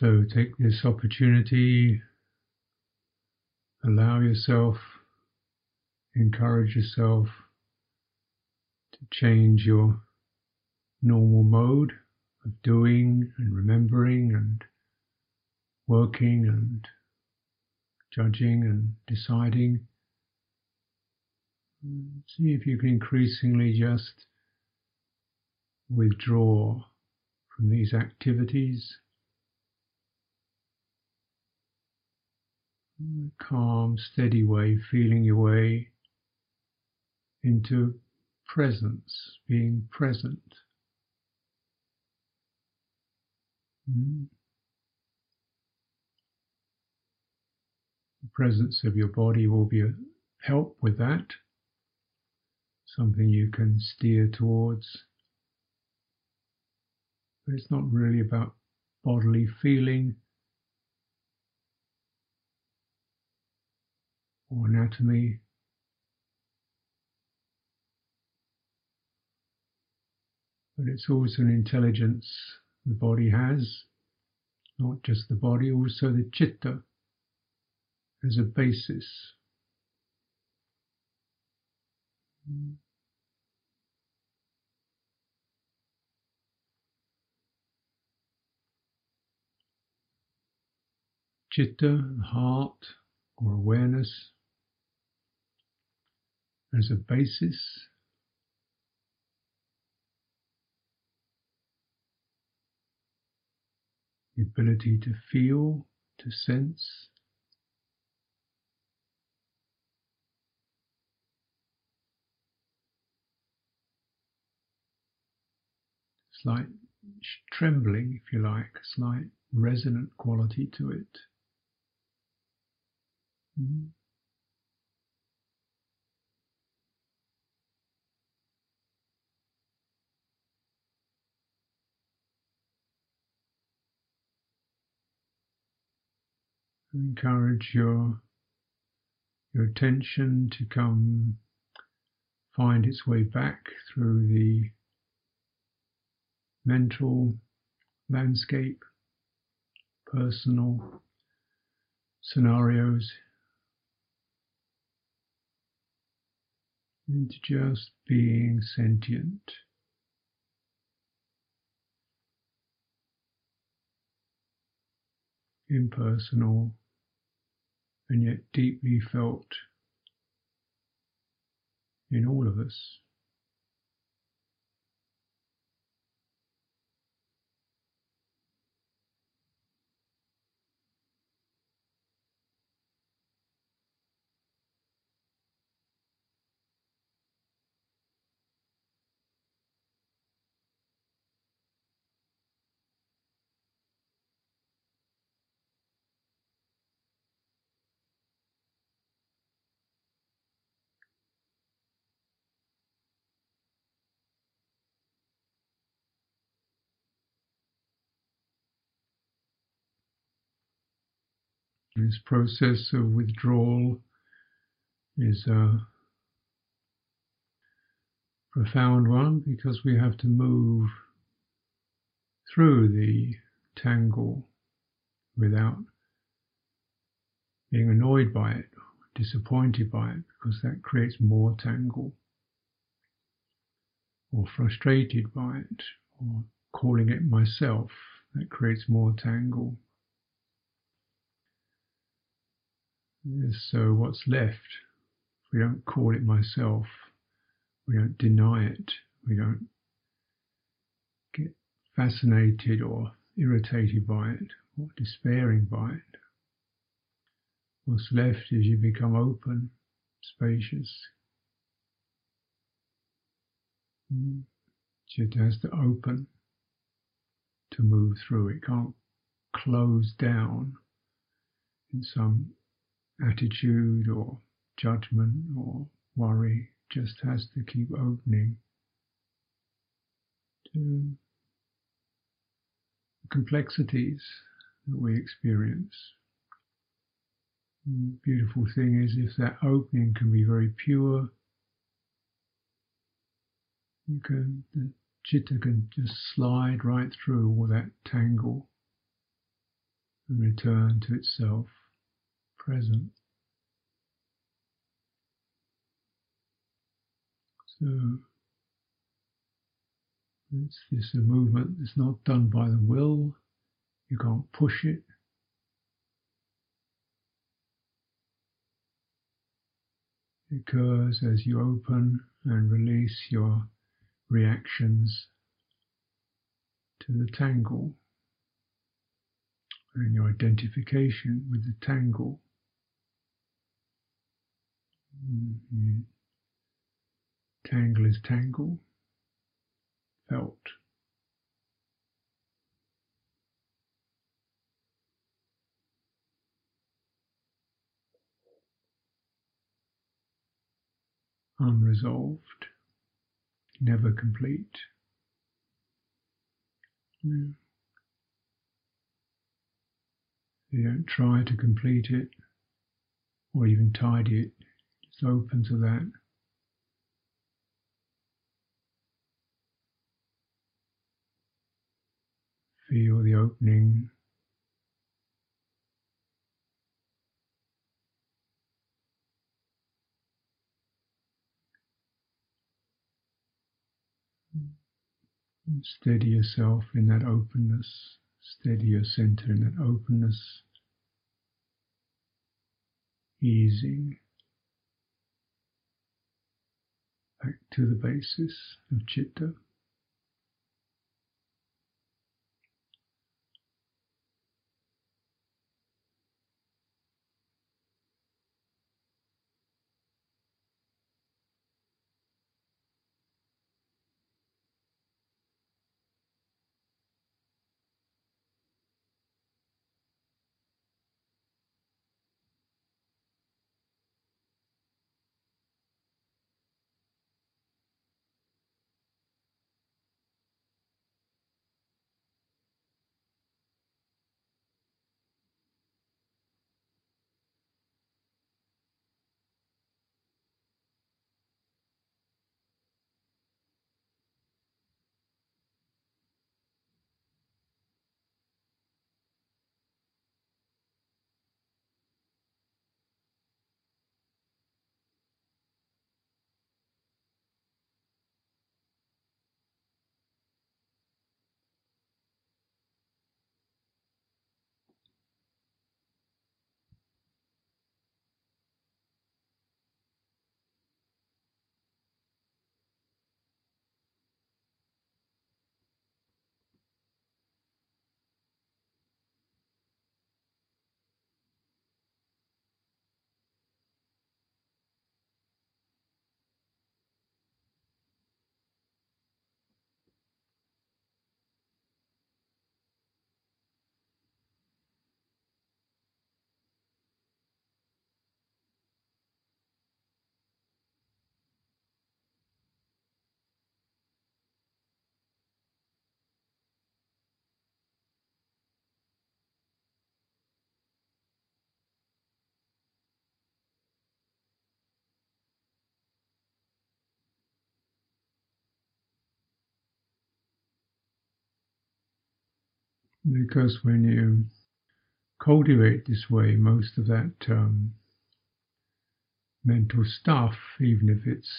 So take this opportunity, allow yourself, encourage yourself to change your normal mode of doing and remembering and working and judging and deciding. See if you can increasingly just withdraw from these activities. Calm, steady way, feeling your way into presence, being present. Mm. The presence of your body will be a help with that, something you can steer towards. But it's not really about bodily feeling or anatomy. But it's also an intelligence the body has, not just the body, also the citta as a basis. Citta, heart, or awareness as a basis. The ability to feel, to sense. Slight trembling, if you like, slight resonant quality to it. Mm-hmm. Encourage your your attention to come find its way back through the mental landscape, personal scenarios, into just being sentient. Impersonal, and yet deeply felt in all of us. This process of withdrawal is a profound one because we have to move through the tangle without being annoyed by it, disappointed by it, because that creates more tangle, or frustrated by it, or calling it myself, that creates more tangle. So, what's left? We don't call it myself, we don't deny it, we don't get fascinated or irritated by it or despairing by it. What's left is you become open, spacious. Mm. It has to open to move through. It can't close down in some attitude or judgment or worry just has to keep opening to the complexities that we experience. The beautiful thing is, if that opening can be very pure, you can the citta can just slide right through all that tangle and return to itself present. So it's this a movement that's not done by the will. You can't push it. It occurs as you open and release your reactions to the tangle and your identification with the tangle. Mm-hmm. Tangle is tangle, felt. Unresolved, never complete. Yeah. You don't try to complete it or even tidy it, it's open to that. Feel the opening. Steady yourself in that openness. Steady your center in that openness. Easing back to the basis of citta. Because when you cultivate this way, most of that um, mental stuff, even if it's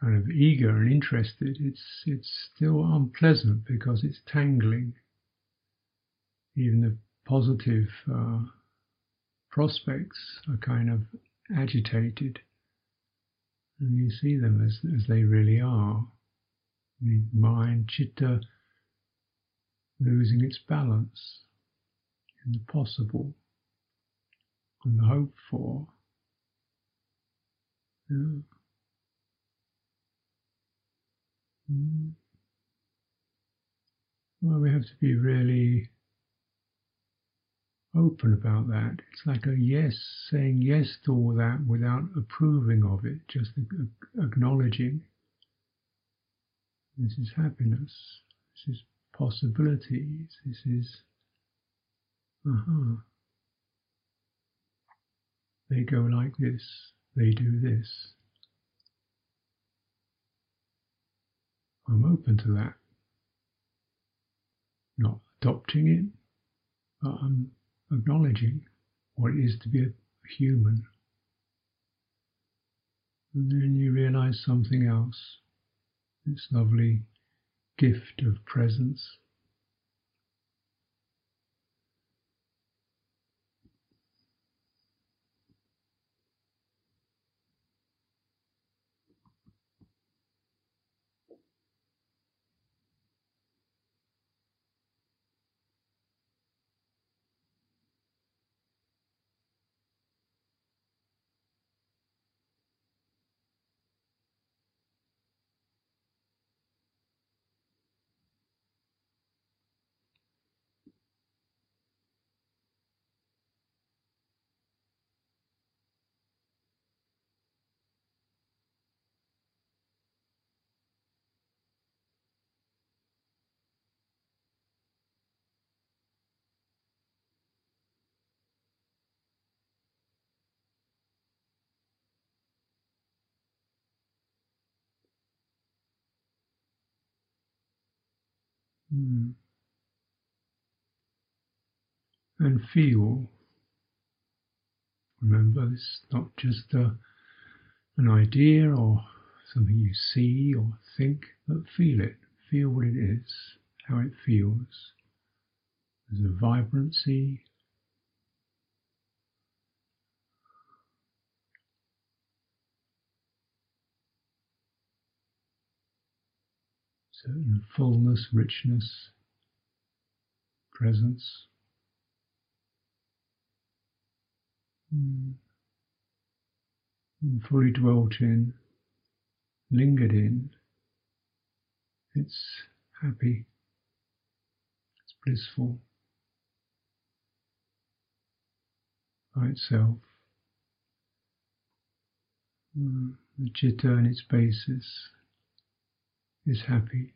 kind of eager and interested, it's it's still unpleasant because it's tangling. Even the positive uh, prospects are kind of agitated, and you see them as as they really are. The mind, citta, losing its balance in the possible and the hoped for. Yeah. Mm. Well, we have to be really open about that. It's like a yes, saying yes to all that without approving of it, just acknowledging this is happiness, this is possibilities. This is, uh-huh. They go like this, they do this. I'm open to that. Not adopting it, but I'm acknowledging what it is to be a human. And then you realize something else It's lovely gift of presence. Mm. And feel. Remember, it's not just a, an idea or something you see or think, but feel it. Feel what it is, how it feels. There's a vibrancy, certain fullness, richness, presence. And fully dwelt in, lingered in. It's happy, it's blissful by itself. Mm. The citta and its basis is happy.